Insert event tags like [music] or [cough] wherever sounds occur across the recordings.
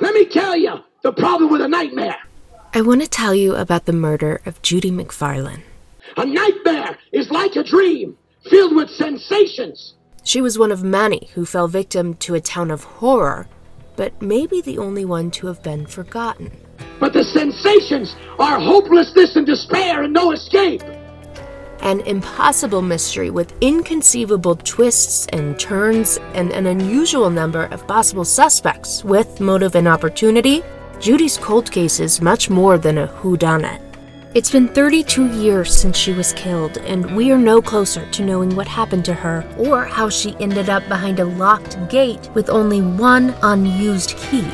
Let me tell you the problem with a nightmare. I want to tell you about the murder of Judy MacFarlane. A nightmare is like a dream, filled with sensations. She was one of many who fell victim to a town of horror, but maybe the only one to have been forgotten. But the sensations are hopelessness and despair and no escape. An impossible mystery with inconceivable twists and turns and an unusual number of possible suspects with motive and opportunity. Judy's cold case is much more than a whodunit. It's been 32 years since she was killed, and we are no closer to knowing what happened to her or how she ended up behind a locked gate with only one unused key.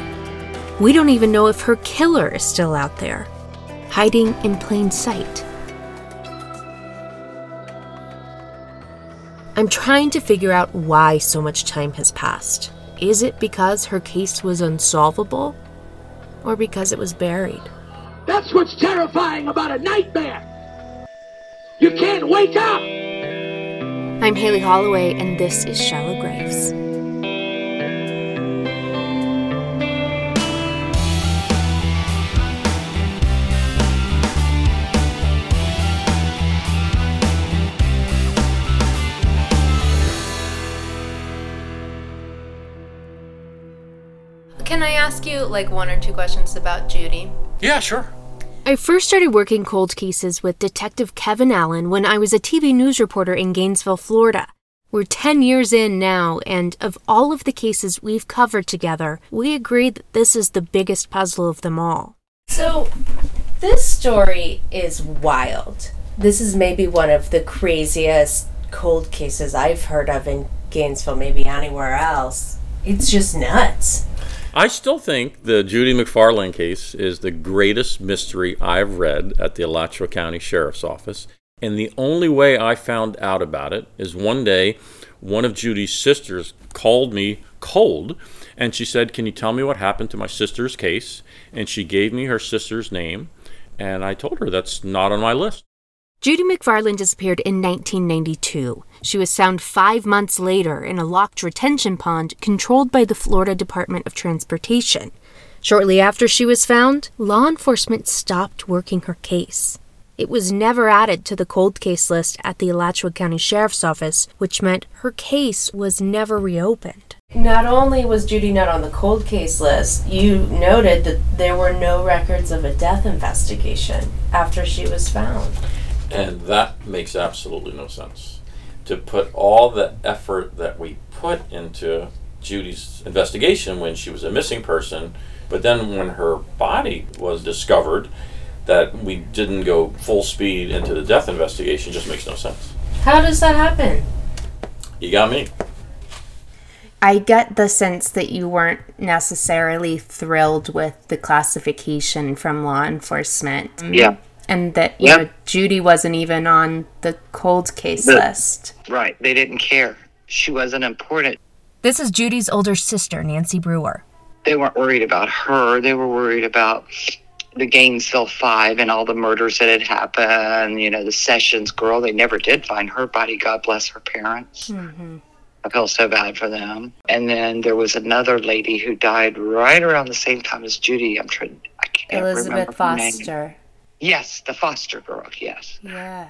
We don't even know if her killer is still out there, hiding in plain sight. I'm trying to figure out why so much time has passed. Is it because her case was unsolvable? Or because it was buried? That's what's terrifying about a nightmare. You can't wake up. I'm Haley Holloway, and this is Shallow Graves. Ask you like one or two questions about Judy? Yeah, sure. I first started working cold cases with Detective Kevin Allen when I was a TV news reporter in Gainesville, Florida. We're 10 years in now, and of all of the cases we've covered together, we agree that this is the biggest puzzle of them all. So, this story is wild. This is maybe one of the craziest cold cases I've heard of in Gainesville, maybe anywhere else. It's just nuts. I still think the Judy McFarland case is the greatest mystery I've read at the Alachua County Sheriff's Office. And the only way I found out about it is one day one of Judy's sisters called me cold and she said, Can you tell me what happened to my sister's case? And she gave me her sister's name. And I told her that's not on my list. Judy McFarland disappeared in 1992. She was found five months later in a locked retention pond controlled by the Florida Department of Transportation. Shortly after she was found, law enforcement stopped working her case. It was never added to the cold case list at the Alachua County Sheriff's Office, which meant her case was never reopened. Not only was Judy not on the cold case list, you noted that there were no records of a death investigation after she was found. And that makes absolutely no sense. To put all the effort that we put into Judy's investigation when she was a missing person, but then when her body was discovered, that we didn't go full speed into the death investigation just makes no sense. How does that happen? You got me. I get the sense that you weren't necessarily thrilled with the classification from law enforcement. Yeah. And that, you Yep. know, Judy wasn't even on the cold case The- list. Right. They didn't care. She wasn't important. This is Judy's older sister, Nancy Brewer. They weren't worried about her. They were worried about the Gainesville Five and all the murders that had happened. You know, the Sessions girl. They never did find her body. God bless her parents. Mm-hmm. I feel so bad for them. And then there was another lady who died right around the same time as Judy. I'm trying. I can't remember Elizabeth her name. Yes, the foster girl. Yes, Yeah.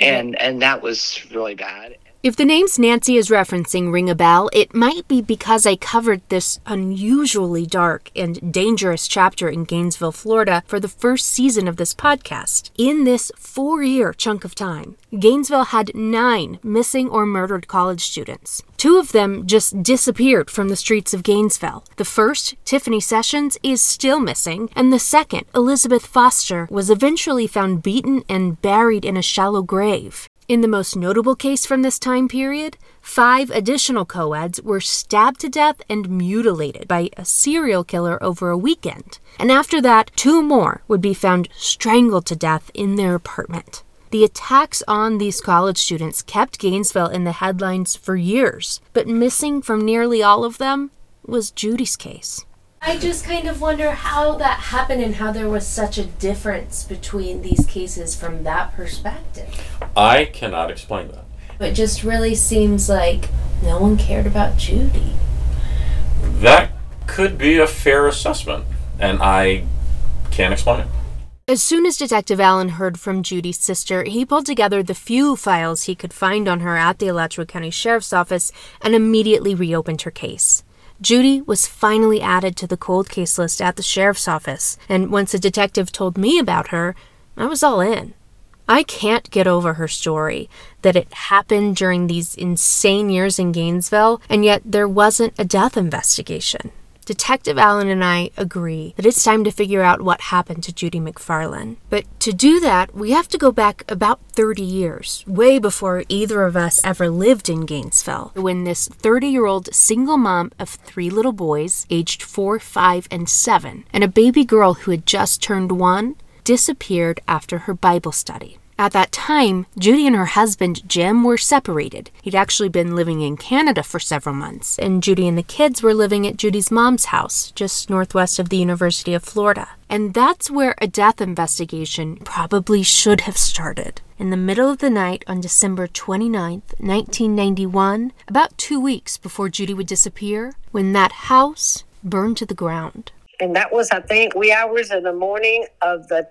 and and that was really bad. If the names Nancy is referencing ring a bell, it might be because I covered this unusually dark and dangerous chapter in Gainesville, Florida for the first season of this podcast. In this four year chunk of time, Gainesville had nine missing or murdered college students. Two of them just disappeared from the streets of Gainesville. The first, Tiffany Sessions, is still missing, and the second, Elizabeth Foster, was eventually found beaten and buried in a shallow grave. In the most notable case from this time period, five additional co-eds were stabbed to death and mutilated by a serial killer over a weekend. And after that, two more would be found strangled to death in their apartment. The attacks on these college students kept Gainesville in the headlines for years, but missing from nearly all of them was Judy's case. I just kind of wonder how that happened and how there was such a difference between these cases from that perspective. I cannot explain that. It just really seems like no one cared about Judy. That could be a fair assessment, and I can't explain it. As soon as Detective Allen heard from Judy's sister, he pulled together the few files he could find on her at the Alachua County Sheriff's Office and immediately reopened her case. Judy was finally added to the cold case list at the sheriff's office, and once a detective told me about her, I was all in. I can't get over her story that it happened during these insane years in Gainesville, and yet there wasn't a death investigation. Detective Allen and I agree that it's time to figure out what happened to Judy McFarland. But to do that, we have to go back about 30 years, way before either of us ever lived in Gainesville, when this 30 year old single mom of three little boys, aged four, five, and seven, and a baby girl who had just turned one, disappeared after her Bible study. At that time, Judy and her husband Jim were separated. He'd actually been living in Canada for several months, and Judy and the kids were living at Judy's mom's house, just northwest of the University of Florida. And that's where a death investigation probably should have started. In the middle of the night on December 29th, 1991, about two weeks before Judy would disappear, when that house burned to the ground. And that was, I think, wee hours in the morning of the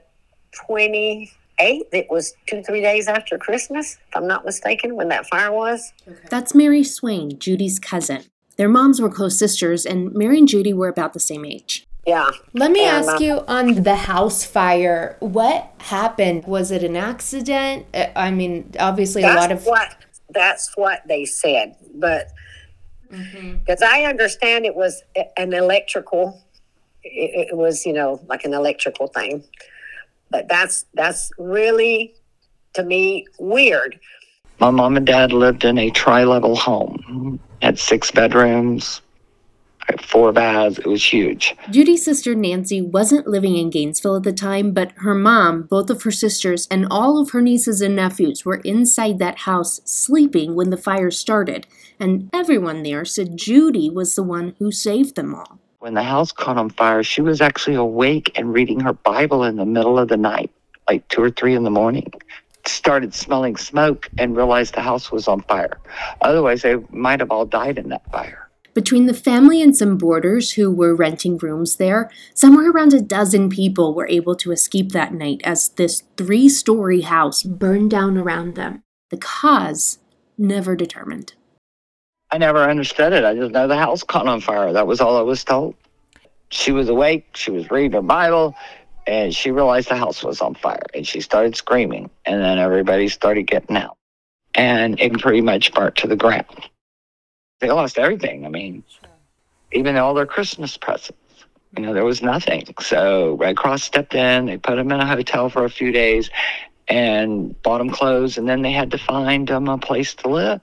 20- eight. It was two, three days after Christmas, if I'm not mistaken, when that fire was. Okay. That's Mary Swain, Judy's cousin. Their moms were close sisters, and Mary and Judy were about the same age. Yeah. Let me and, ask uh, you on the house fire, what happened? Was it an accident? Uh, I mean, obviously a lot of what that's what they said, but because mm-hmm. I understand it was an electrical, it, it was you know like an electrical thing. But that's that's really to me weird. My mom and dad lived in a tri-level home. Had six bedrooms, four baths. It was huge. Judy's sister Nancy wasn't living in Gainesville at the time, but her mom, both of her sisters, and all of her nieces and nephews were inside that house sleeping when the fire started, and everyone there said Judy was the one who saved them all. When the house caught on fire, she was actually awake and reading her Bible in the middle of the night, like two or three in the morning. Started smelling smoke and realized the house was on fire. Otherwise, they might have all died in that fire. Between the family and some boarders who were renting rooms there, somewhere around a dozen people were able to escape that night as this three story house burned down around them. The cause never determined. I never understood it. I just know the house caught on fire. That was all I was told. She was awake. She was reading her Bible, and she realized the house was on fire, and she started screaming. And then everybody started getting out, and it pretty much burnt to the ground. They lost everything. I mean, even all their Christmas presents. You know, there was nothing. So Red Cross stepped in. They put them in a hotel for a few days, and bought them clothes, and then they had to find them a place to live.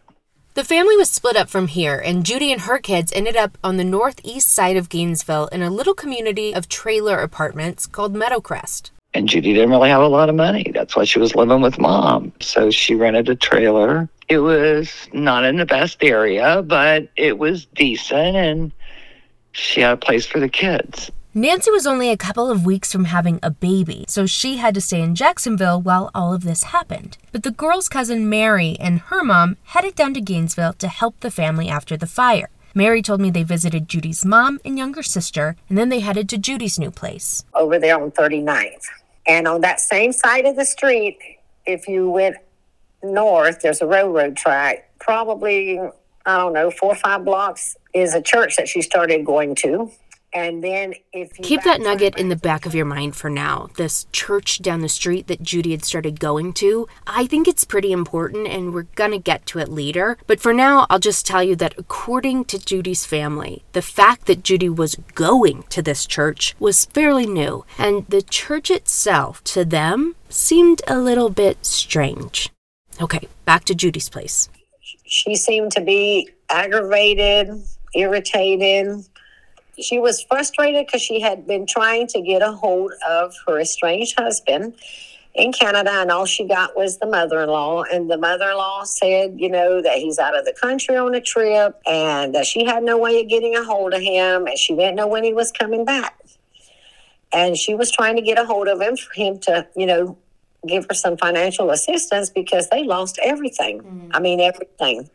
The family was split up from here, and Judy and her kids ended up on the northeast side of Gainesville in a little community of trailer apartments called Meadowcrest. And Judy didn't really have a lot of money. That's why she was living with mom. So she rented a trailer. It was not in the best area, but it was decent, and she had a place for the kids. Nancy was only a couple of weeks from having a baby, so she had to stay in Jacksonville while all of this happened. But the girl's cousin Mary and her mom headed down to Gainesville to help the family after the fire. Mary told me they visited Judy's mom and younger sister, and then they headed to Judy's new place. Over there on 39th. And on that same side of the street, if you went north, there's a railroad track, probably, I don't know, four or five blocks is a church that she started going to. And then if Keep that nugget in the back of your mind for now. This church down the street that Judy had started going to, I think it's pretty important and we're going to get to it later. But for now, I'll just tell you that according to Judy's family, the fact that Judy was going to this church was fairly new, and the church itself to them seemed a little bit strange. Okay, back to Judy's place. She seemed to be aggravated, irritated, she was frustrated because she had been trying to get a hold of her estranged husband in Canada, and all she got was the mother in law. And the mother in law said, you know, that he's out of the country on a trip and that she had no way of getting a hold of him and she didn't know when he was coming back. And she was trying to get a hold of him for him to, you know, give her some financial assistance because they lost everything. Mm. I mean, everything.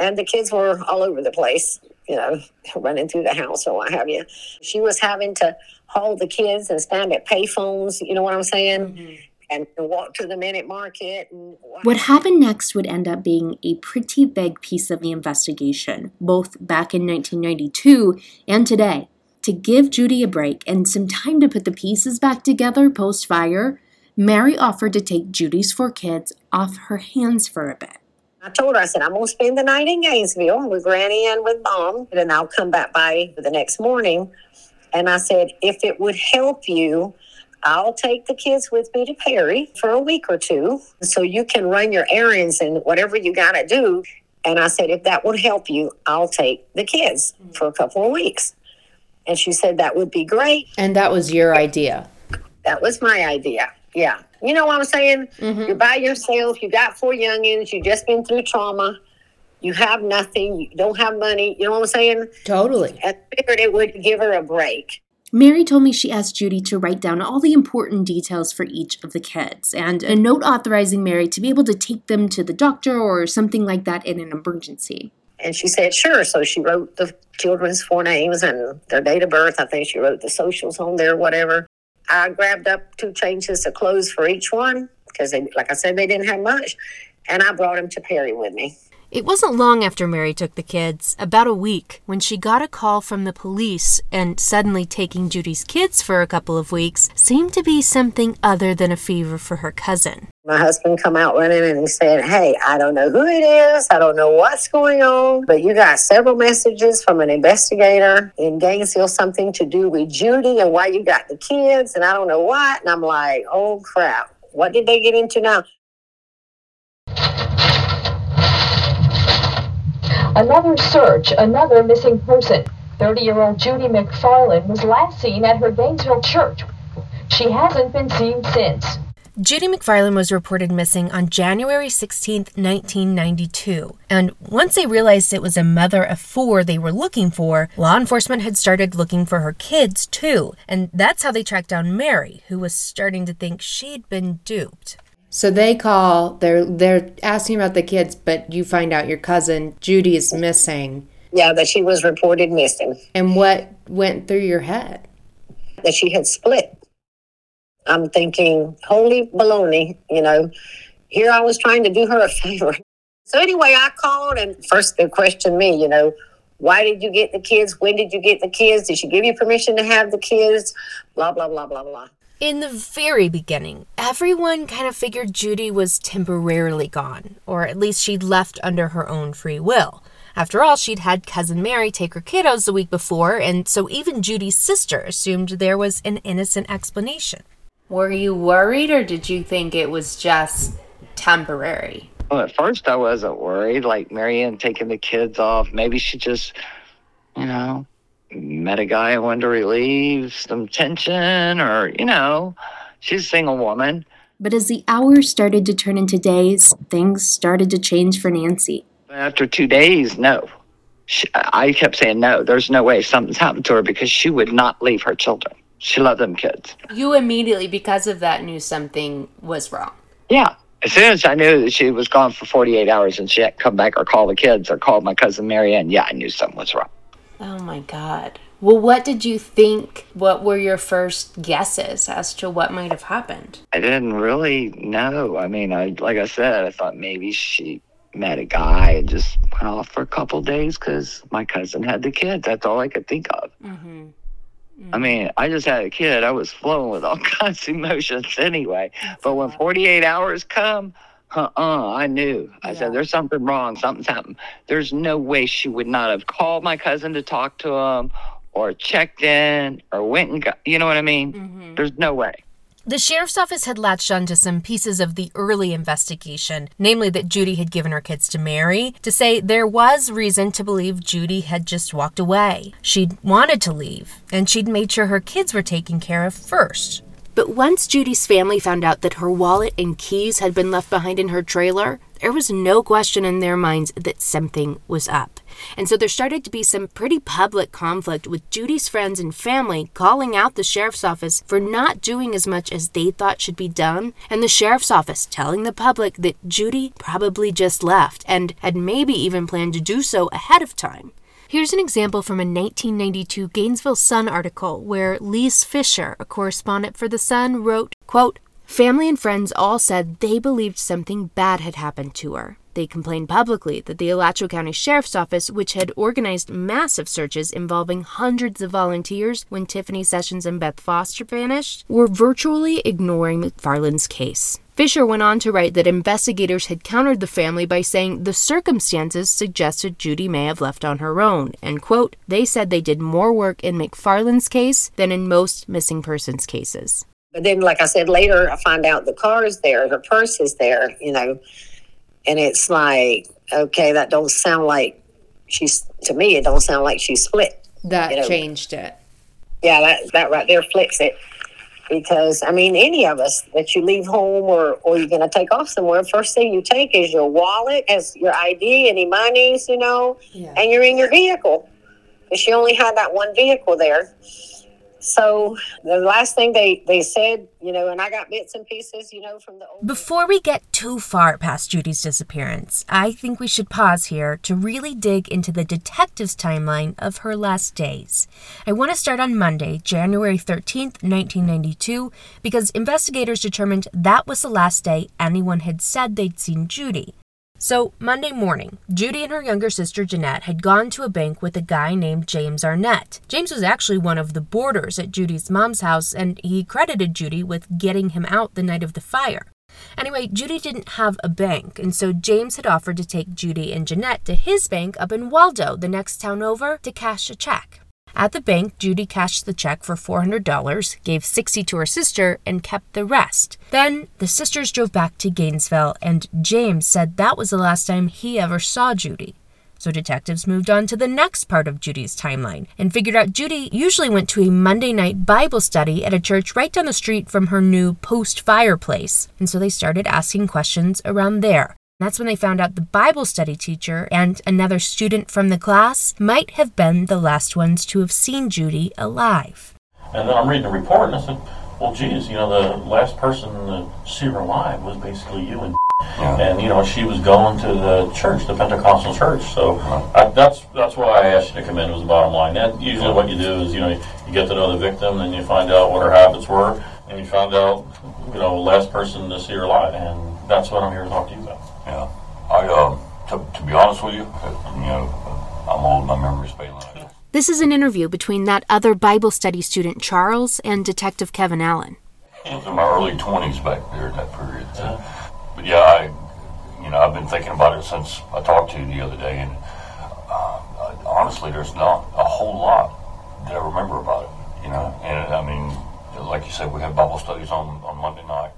And the kids were all over the place you know, running through the house or what have you. She was having to hold the kids and stand at payphones, you know what I'm saying? Mm-hmm. And, walk to the minute market. what happened next would end up being a pretty big piece of the investigation, both back in 1992 and today. To give Judy a break and some time to put the pieces back together post fire, Mary offered to take Judy's four kids off her hands for a bit. I told her, I said, I'm going to spend the night in Gainesville with Granny and with Mom, and then I'll come back by the next morning. And I said, if it would help you, I'll take the kids with me to Perry for a week or two so you can run your errands and whatever you got to do. And I said, if that would help you, I'll take the kids for a couple of weeks. And she said, that would be great. And that was your idea? That was my idea. Yeah. You know what I'm saying? Mm-hmm. You're by yourself. You got four youngins. You've just been through trauma. You have nothing. You don't have money. You know what I'm saying? Totally. I figured it would give her a break. Mary told me she asked Judy to write down all the important details for each of the kids and a note authorizing Mary to be able to take them to the doctor or something like that in an emergency. And she said, sure. So she wrote the children's four names and their date of birth. I think she wrote the socials on there, whatever. I grabbed up two changes of clothes for each one because, like I said, they didn't have much. And I brought them to Perry with me. It wasn't long after Mary took the kids, about a week, when she got a call from the police, and suddenly taking Judy's kids for a couple of weeks seemed to be something other than a fever for her cousin. My husband come out running and he said, Hey, I don't know who it is. I don't know what's going on, but you got several messages from an investigator in Gainesville, something to do with Judy and why you got the kids, and I don't know what. And I'm like, Oh crap. What did they get into now? Another search, another missing person. 30 year old Judy McFarland was last seen at her Gainesville church. She hasn't been seen since. Judy McFarland was reported missing on January 16, 1992. And once they realized it was a mother of four they were looking for, law enforcement had started looking for her kids too. And that's how they tracked down Mary, who was starting to think she'd been duped. So they call, they're they're asking about the kids, but you find out your cousin Judy is missing. Yeah, that she was reported missing. And what went through your head? That she had split. I'm thinking, holy baloney, you know. Here I was trying to do her a [laughs] favor. So anyway, I called and first they questioned me, you know, why did you get the kids? When did you get the kids? Did she give you permission to have the kids? Blah, blah, blah, blah, blah. In the very beginning, everyone kind of figured Judy was temporarily gone, or at least she'd left under her own free will. After all, she'd had Cousin Mary take her kiddos the week before, and so even Judy's sister assumed there was an innocent explanation. Were you worried, or did you think it was just temporary? Well, at first I wasn't worried. Like Marianne taking the kids off, maybe she just, you know, met a guy and wanted to relieve some tension, or, you know, she's a single woman. But as the hours started to turn into days, things started to change for Nancy. After two days, no. She, I kept saying, no, there's no way something's happened to her because she would not leave her children. She loved them kids. You immediately, because of that, knew something was wrong. Yeah. As soon as I knew that she was gone for 48 hours and she hadn't come back or call the kids or call my cousin Marianne, yeah, I knew something was wrong. Oh my God. Well, what did you think? What were your first guesses as to what might have happened? I didn't really know. I mean, I like I said, I thought maybe she met a guy and just went off for a couple days because my cousin had the kids. That's all I could think of. Mm-hmm. I mean, I just had a kid. I was flowing with all [laughs] kinds of emotions anyway. But when 48 hours come, uh-uh, I knew. I yeah. said, there's something wrong. Something's happened. There's no way she would not have called my cousin to talk to him or checked in or went and got, you know what I mean? Mm-hmm. There's no way. The sheriff's office had latched onto some pieces of the early investigation, namely that Judy had given her kids to Mary, to say there was reason to believe Judy had just walked away. She'd wanted to leave, and she'd made sure her kids were taken care of first. But once Judy's family found out that her wallet and keys had been left behind in her trailer, there was no question in their minds that something was up. And so there started to be some pretty public conflict with Judy's friends and family calling out the sheriff's office for not doing as much as they thought should be done, and the sheriff's office telling the public that Judy probably just left and had maybe even planned to do so ahead of time. Here's an example from a 1992 Gainesville Sun article where Lise Fisher, a correspondent for the Sun, wrote, quote, Family and friends all said they believed something bad had happened to her. They complained publicly that the Alachua County Sheriff's Office, which had organized massive searches involving hundreds of volunteers when Tiffany Sessions and Beth Foster vanished, were virtually ignoring McFarland's case. Fisher went on to write that investigators had countered the family by saying the circumstances suggested Judy may have left on her own, and quote, they said they did more work in McFarland's case than in most missing persons cases. But then, like I said, later I find out the car is there, her purse is there, you know, and it's like, okay, that don't sound like she's to me. It don't sound like she's split. That You know. changed it. Yeah, that that right there flips it. Because I mean, any of us that you leave home or or you're gonna take off somewhere, first thing you take is your wallet, has your ID, any monies, you know, Yeah. and you're in your vehicle. And she only had that one vehicle there. So the last thing they they said, you know, and I got bits and pieces, you know, from the old. Before we get too far past Judy's disappearance, I think we should pause here to really dig into the detective's timeline of her last days. I want to start on Monday, January 13th, 1992, because investigators determined that was the last day anyone had said they'd seen Judy. So, Monday morning, Judy and her younger sister Jeanette had gone to a bank with a guy named James Arnett. James was actually one of the boarders at Judy's mom's house, and he credited Judy with getting him out the night of the fire. Anyway, Judy didn't have a bank, and so James had offered to take Judy and Jeanette to his bank up in Waldo, the next town over, to cash a check. At the bank, Judy cashed the check for $400, gave 60 to her sister, and kept the rest. Then the sisters drove back to Gainesville, and James said that was the last time he ever saw Judy. So detectives moved on to the next part of Judy's timeline and figured out Judy usually went to a Monday night Bible study at a church right down the street from her new post fireplace. And so they started asking questions around there. That's when they found out the Bible study teacher and another student from the class might have been the last ones to have seen Judy alive. And then I'm reading the report, and I said, "Well, geez, you know, the last person to see her alive was basically you and." And you know, she was going to the church, the Pentecostal church. So I, that's that's why I asked you to come in. Was the bottom line. That usually what you do is you know you get to know the victim, and you find out what her habits were, and you find out you know last person to see her alive, and that's what I'm here to talk to you about. Yeah, I uh, to, to be honest with you, uh, you know, I'm old. My memory's failing. This is an interview between that other Bible study student Charles and Detective Kevin Allen. I was in my early 20s back there at that period. So. But yeah, I, you know, I've been thinking about it since I talked to you the other day, and uh, honestly, there's not a whole lot that I remember about it. You know, and I mean, like you said, we had Bible studies on on Monday night.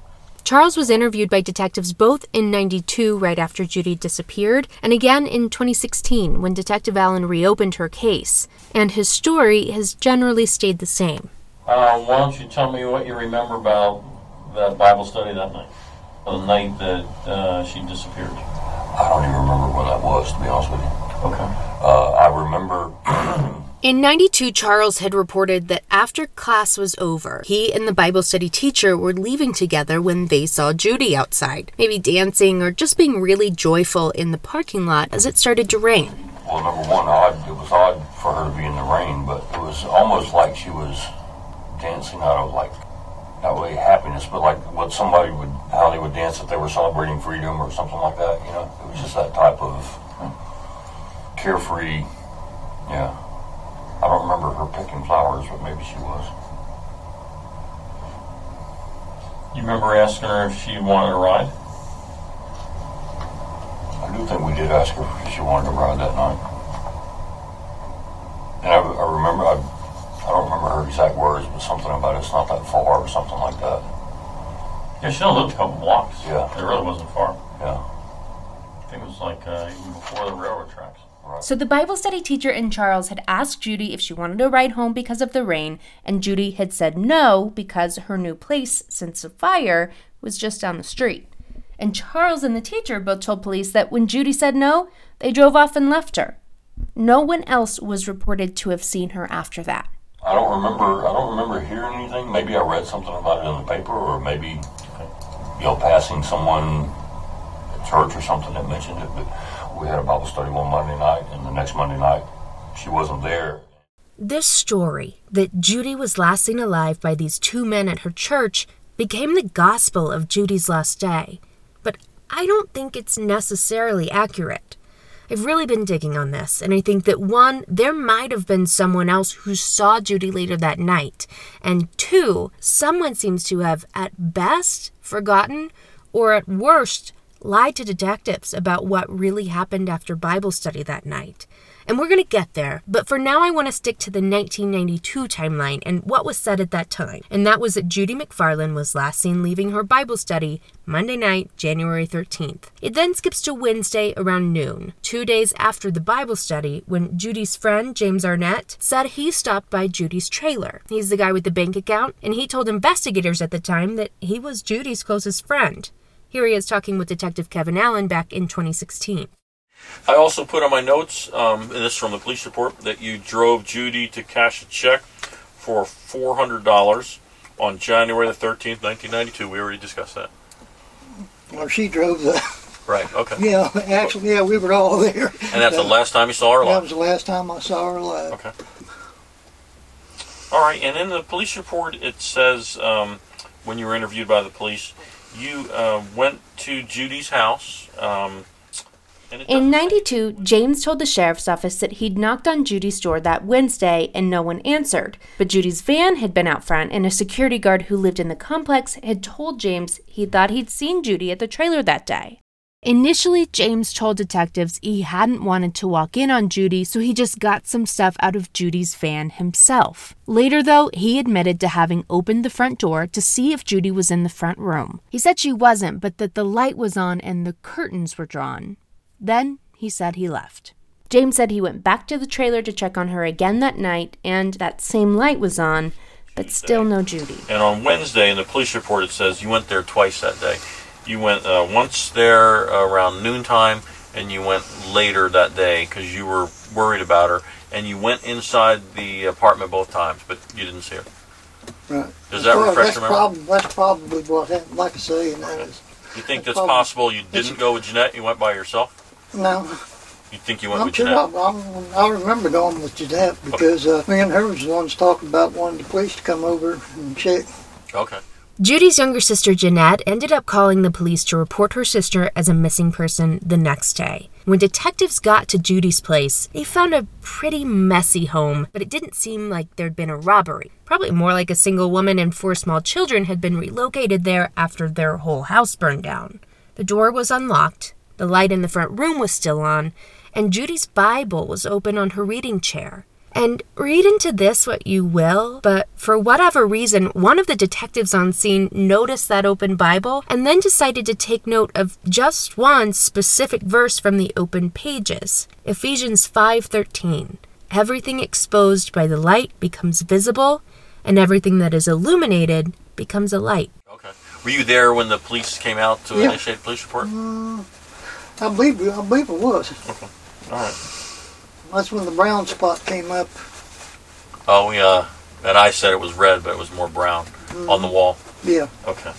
Charles was interviewed by detectives both in 92, right after Judy disappeared, and again in 2016 when Detective Allen reopened her case. And his story has generally stayed the same. Uh, why don't you tell me what you remember about that Bible study that night? The night that uh, she disappeared. I don't even remember what that was, to be honest with you. Okay. Uh, I remember In 92, Charles had reported that after class was over, he and the Bible study teacher were leaving together when they saw Judy outside, maybe dancing or just being really joyful in the parking lot as it started to rain. Well, number one, odd. It was odd for her to be in the rain, but it was almost like she was dancing out of like not really happiness, but like what somebody would, how they would dance if they were celebrating freedom or something like that. You know, it was just that type of hmm, carefree. Yeah, I don't remember her picking flowers, but maybe she was. You remember asking her if she wanted a ride? I do think we did ask her if she wanted to ride that night. And I, I remember, I, I don't remember her exact words, but something about it's not that far or something like that. Yeah, she only lived a couple blocks. Yeah. It really wasn't far. Yeah. I think it was like uh, even before the railroad tracks. So the Bible study teacher and Charles had asked Judy if she wanted to ride home because of the rain, and Judy had said no because her new place since the fire was just down the street. And Charles and the teacher both told police that when Judy said no, they drove off and left her. No one else was reported to have seen her after that. I don't remember. I don't remember hearing anything. Maybe I read something about it in the paper, or maybe you know, passing someone at church or something that mentioned it. But we had a Bible study one Monday night, and the next Monday night she wasn't there. This story, that Judy was last seen alive by these two men at her church, became the gospel of Judy's last day. But I don't think it's necessarily accurate. I've really been digging on this, and I think that one, there might have been someone else who saw Judy later that night, and two, someone seems to have, at best, forgotten, or at worst, lied to detectives about what really happened after Bible study that night. And we're going to get there, but for now, I want to stick to the 1992 timeline and what was said at that time. And that was that Judy McFarland was last seen leaving her Bible study Monday night, January 13th. It then skips to Wednesday around noon, two days after the Bible study, when Judy's friend, James Arnett, said he stopped by Judy's trailer. He's the guy with the bank account, and he told investigators at the time that he was Judy's closest friend. Here he is talking with Detective Kevin Allen back in 2016. I also put on my notes, um, and this is from the police report, that you drove Judy to cash a check for $400 on January the 13th, 1992. We already discussed that. Well, she drove the. [laughs] Right, okay. Yeah, actually, yeah, we were all there. And that's the last time you saw her alive? That was the last time I saw her alive. Okay. All right, and in the police report, it says um, when you were interviewed by the police, you uh, went to Judy's house. Um, In 92, James told the sheriff's office that he'd knocked on Judy's door that Wednesday and no one answered. But Judy's van had been out front, and a security guard who lived in the complex had told James he thought he'd seen Judy at the trailer that day. Initially, James told detectives he hadn't wanted to walk in on Judy, so he just got some stuff out of Judy's van himself. Later, though, he admitted to having opened the front door to see if Judy was in the front room. He said she wasn't, but that the light was on and the curtains were drawn. Then he said he left. James said he went back to the trailer to check on her again that night, and that same light was on, but still no Judy. And on Wednesday, in the police report, it says you went there twice that day. You went uh, once there around noontime, and you went later that day because you were worried about her. And you went inside the apartment both times, but you didn't see her. Right. Does that Well, refresh that's your memory? Prob- that's probably what happened. Like I say, and that is. You think that's that's possible? You didn't go with Jeanette. You went by yourself. No, You think you went I'm with sure Jeanette? I, I'm, I remember going with Jeanette because uh, me and her was the ones talking about wanting the police to come over and check. Okay. Judy's younger sister Jeanette ended up calling the police to report her sister as a missing person the next day. When detectives got to Judy's place, they found a pretty messy home, but it didn't seem like there'd been a robbery. Probably more like a single woman and four small children had been relocated there after their whole house burned down. The door was unlocked, the light in the front room was still on, and Judy's Bible was open on her reading chair. And read into this what you will, but for whatever reason, one of the detectives on scene noticed that open Bible and then decided to take note of just one specific verse from the open pages. Ephesians 5:13. Everything exposed by the light becomes visible, and everything that is illuminated becomes a light. Okay. Were you there when the police came out to Yeah. initiate the police report? Uh, I believe I believe it was. Okay. All right. That's when the brown spot came up. Oh yeah. And I said it was red, but it was more brown on the mm-hmm. wall. Yeah. Okay.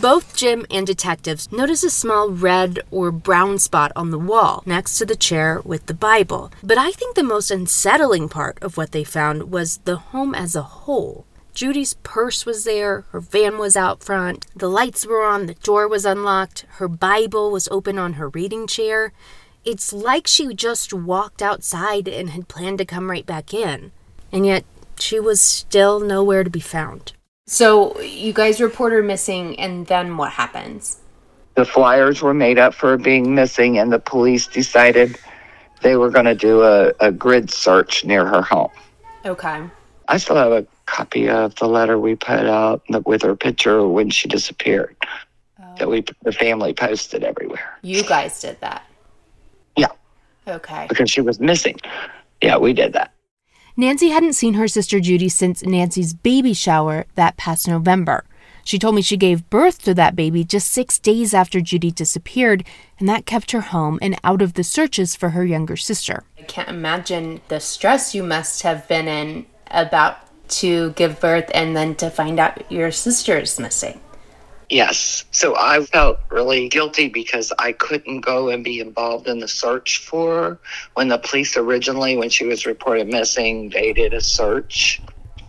Both Jim and detectives notice a small red or brown spot on the wall next to the chair with the Bible. But I think the most unsettling part of what they found was the home as a whole. Judy's purse was there, her van was out front, the lights were on, the door was unlocked, her Bible was open on her reading chair. It's like she just walked outside and had planned to come right back in. And yet, she was still nowhere to be found. So, you guys report her missing, and then what happens? The flyers were made up for being missing, and the police decided they were going to do a, a grid search near her home. Okay. I still have a copy of the letter we put out with her picture when she disappeared that oh. we the family posted everywhere You guys did that. Yeah. Okay. because she was missing. Yeah, we did that. Nancy hadn't seen her sister Judy since Nancy's baby shower that past November. She told me she gave birth to that baby just six days after Judy disappeared, and that kept her home and out of the searches for her younger sister. I can't imagine the stress you must have been in about to give birth and then to find out your sister is missing. Yes. So I felt really guilty because I couldn't go and be involved in the search for her. When the police originally, when she was reported missing, they did a search.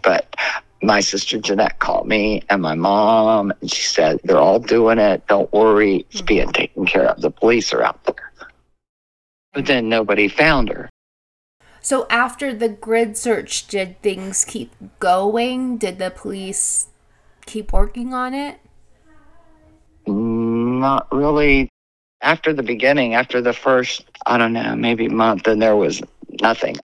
But my sister Jeanette called me and my mom, and she said, They're all doing it. Don't worry. It's being mm-hmm. taken care of. The police are out there. But then nobody found her. So after the grid search, did things keep going? Did the police keep working on it? Not really. After the beginning, after the first, I don't know, maybe month, and there was nothing.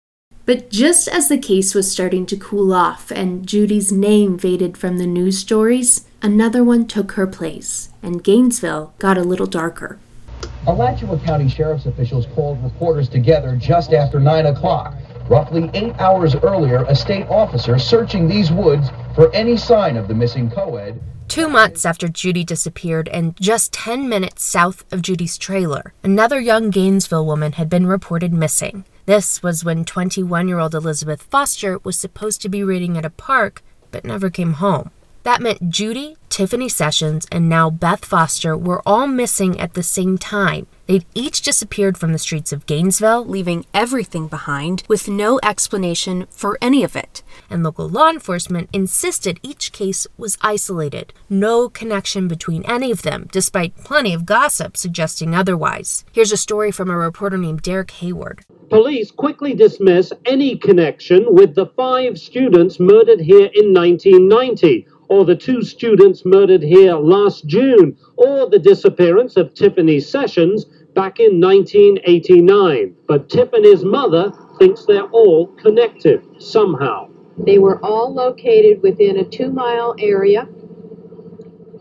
But just as the case was starting to cool off and Judy's name faded from the news stories, another one took her place, and Gainesville got a little darker. Alachua County Sheriff's officials called reporters together just after 9 o'clock. Roughly eight hours earlier, a state officer searching these woods for any sign of the missing co-ed Two months after Judy disappeared, and just 10 minutes south of Judy's trailer, another young Gainesville woman had been reported missing. This was when 21 year old Elizabeth Foster was supposed to be reading at a park, but never came home. That meant Judy, Tiffany Sessions, and now Beth Foster were all missing at the same time. They'd each disappeared from the streets of Gainesville, leaving everything behind with no explanation for any of it. And local law enforcement insisted each case was isolated, no connection between any of them, despite plenty of gossip suggesting otherwise. Here's a story from a reporter named Derek Hayward. Police quickly dismiss any connection with the five students murdered here in 1990 or the two students murdered here last June, or the disappearance of Tiffany Sessions back in 1989. But Tip and his mother thinks they're all connected somehow. They were all located within a two mile area,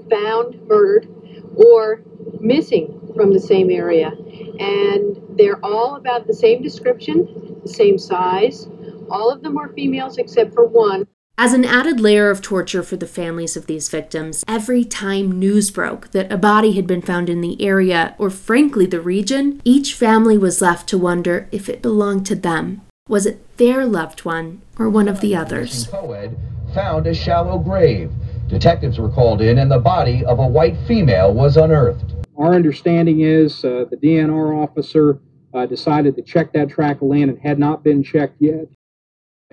found murdered, or missing from the same area. And they're all about the same description, the same size. All of them were females except for one. As an added layer of torture for the families of these victims, every time news broke that a body had been found in the area, or frankly the region, each family was left to wonder if it belonged to them. Was it their loved one or one of the others? Co-ed found a shallow grave. Detectives were called in and the body of a white female was unearthed. Our understanding is uh, the DNR officer uh, decided to check that tract of land and had not been checked yet.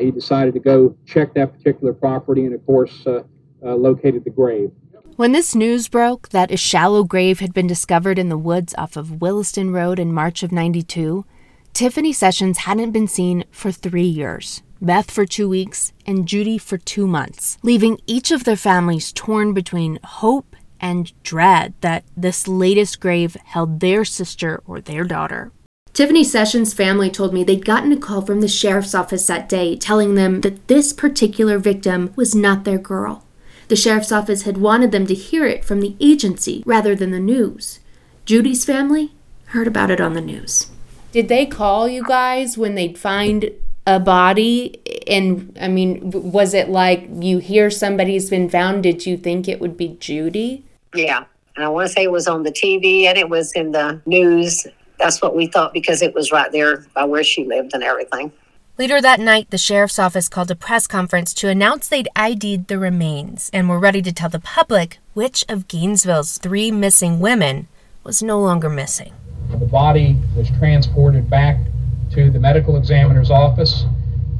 He decided to go check that particular property and, of course, uh, uh, located the grave. When this news broke that a shallow grave had been discovered in the woods off of Williston Road in March of 92, Tiffany Sessions hadn't been seen for three years, Beth for two weeks, and Judy for two months, leaving each of their families torn between hope and dread that this latest grave held their sister or their daughter. Tiffany Sessions' family told me they'd gotten a call from the sheriff's office that day telling them that this particular victim was not their girl. The sheriff's office had wanted them to hear it from the agency rather than the news. Judy's family heard about it on the news. Did they call you guys when they'd find a body? And I mean, was it like you hear somebody's been found? Did you think it would be Judy? Yeah. And I want to say it was on the TV and it was in the news that's what we thought because it was right there by where she lived and everything. Later that night, the sheriff's office called a press conference to announce they'd ID'd the remains and were ready to tell the public which of Gainesville's three missing women was no longer missing. The body was transported back to the medical examiner's office,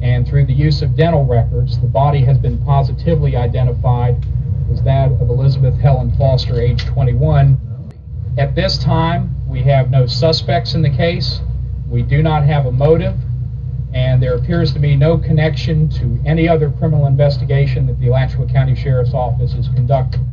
and through the use of dental records, the body has been positively identified as that of Elizabeth Helen Foster, age 21. At this time, we have no suspects in the case. We do not have a motive, and there appears to be no connection to any other criminal investigation that the Alachua County Sheriff's Office is conducting.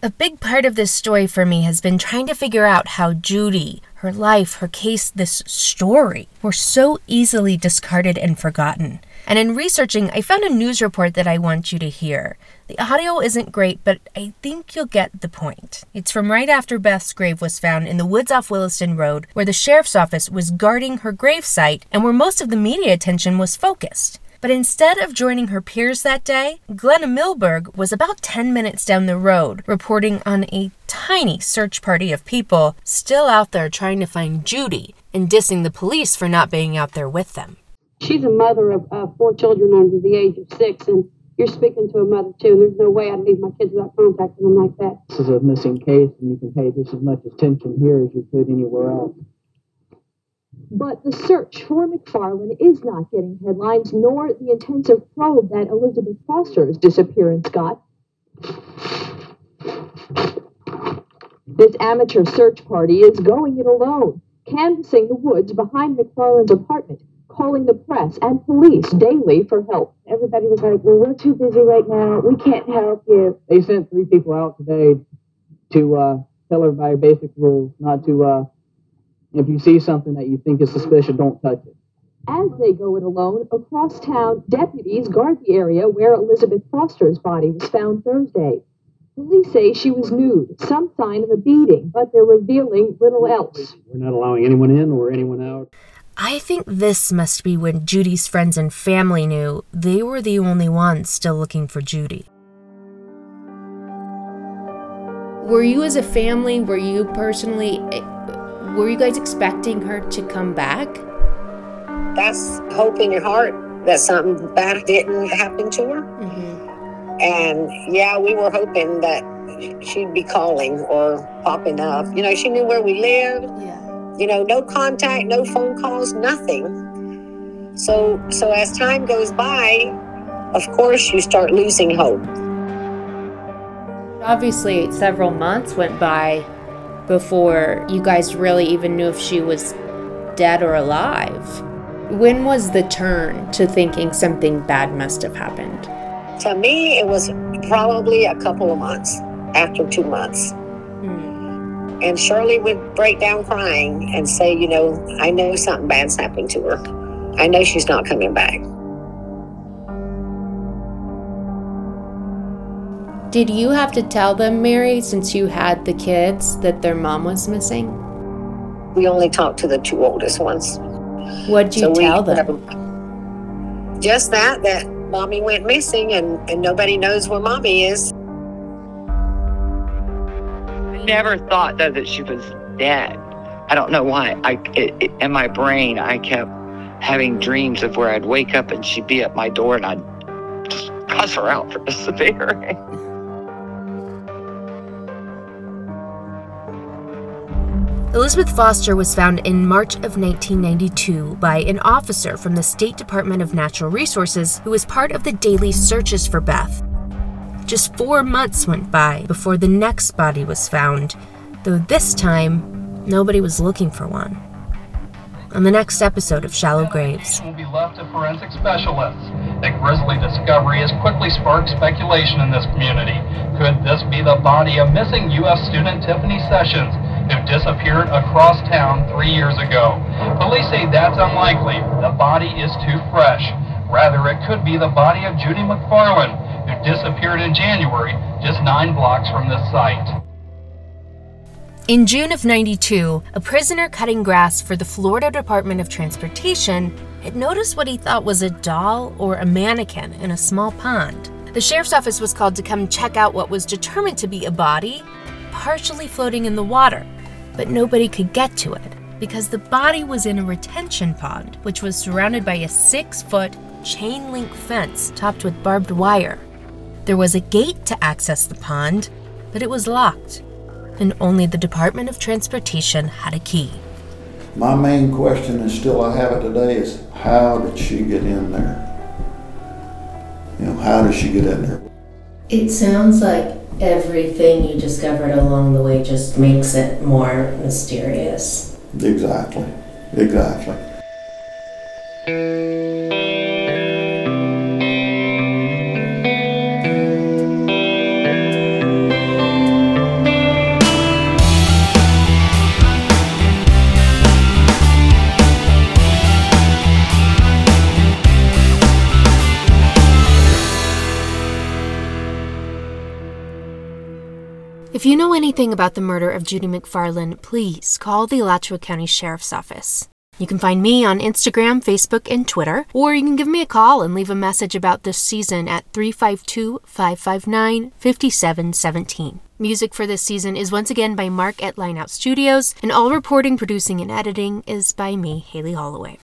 A big part of this story for me has been trying to figure out how Judy, her life, her case, this story, were so easily discarded and forgotten. And in researching, I found a news report that I want you to hear. The audio isn't great, but I think you'll get the point. It's from right after Beth's grave was found in the woods off Williston Road, where the sheriff's office was guarding her gravesite and where most of the media attention was focused. But instead of joining her peers that day, Glenna Milberg was about 10 minutes down the road, reporting on a tiny search party of people still out there trying to find Judy and dissing the police for not being out there with them she's a mother of, of four children under the age of six, and You're speaking to a mother too, and there's no way I'd leave my kids without contacting them like that. This is a missing case, and you can pay just as much attention here as you could anywhere else. But the search for McFarland is not getting headlines, nor the intensive probe that Elizabeth Foster's disappearance got. This amateur search party is going it alone, canvassing the woods behind McFarland's apartment, calling the press and police daily for help. Everybody was like, well, we're too busy right now. We can't help you. They sent three people out today to uh, tell everybody basic rules, not to, uh, if you see something that you think is suspicious, don't touch it. As they go it alone, across town, deputies guard the area where Elizabeth Foster's body was found Thursday. Police say she was nude, some sign of a beating, but they're revealing little else. We're not allowing anyone in or anyone out. I think this must be when Judy's friends and family knew they were the only ones still looking for Judy. Were you, as a family, were you personally, eh, were you guys expecting her to come back? That's hope in your heart that something bad didn't happen to her. Mm-hmm. And yeah, we were hoping that she'd be calling or popping up. You know, she knew where we lived. Yeah. You know, no contact, no phone calls, nothing. So so as time goes by, of course you start losing hope. Obviously, several months went by before you guys really even knew if she was dead or alive. When was the turn to thinking something bad must have happened? To me, it was probably a couple of months after two months. And Shirley would break down crying and say, You know, I know something bad's happening to her. I know she's not coming back. Did you have to tell them, Mary, since you had the kids, that their mom was missing? We only talked to the two oldest ones. What'd you So we- tell them? Just that, that mommy went missing and, and nobody knows where mommy is. Never thought though that she was dead. I don't know why. I it, it, in my brain I kept having dreams of where I'd wake up and she'd be at my door and I'd just cuss her out for [laughs] disappearing. Elizabeth Foster was found in March of 1992 by an officer from the State Department of Natural Resources who was part of the daily searches for Beth. Just four months went by before the next body was found, though this time, nobody was looking for one. On the next episode of Shallow Graves. will be left to forensic specialists. The grisly discovery has quickly sparked speculation in this community. Could this be the body of missing UF student Tiffany Sessions, who disappeared across town three years ago? Police say that's unlikely. The body is too fresh. Rather, it could be the body of Judy MacFarlane, disappeared in January, just nine blocks from this site. In June of 92, a prisoner cutting grass for the Florida Department of Transportation had noticed what he thought was a doll or a mannequin in a small pond. The sheriff's office was called to come check out what was determined to be a body, partially floating in the water, but nobody could get to it because the body was in a retention pond, which was surrounded by a six foot chain link fence topped with barbed wire. There was a gate to access the pond, but it was locked and only the Department of Transportation had a key. My main question, and still I have it today, is how did she get in there? You know, how did she get in there? It sounds like everything you discovered along the way just makes it more mysterious. Exactly, exactly. If you know anything about the murder of Judy MacFarlane, please call the Alachua County Sheriff's Office. You can find me on Instagram, Facebook, and Twitter, or you can give me a call and leave a message about this season at 352 559 5717. Music for this season is once again by Mark at Lineout Studios, and all reporting, producing, and editing is by me, Haley Holloway.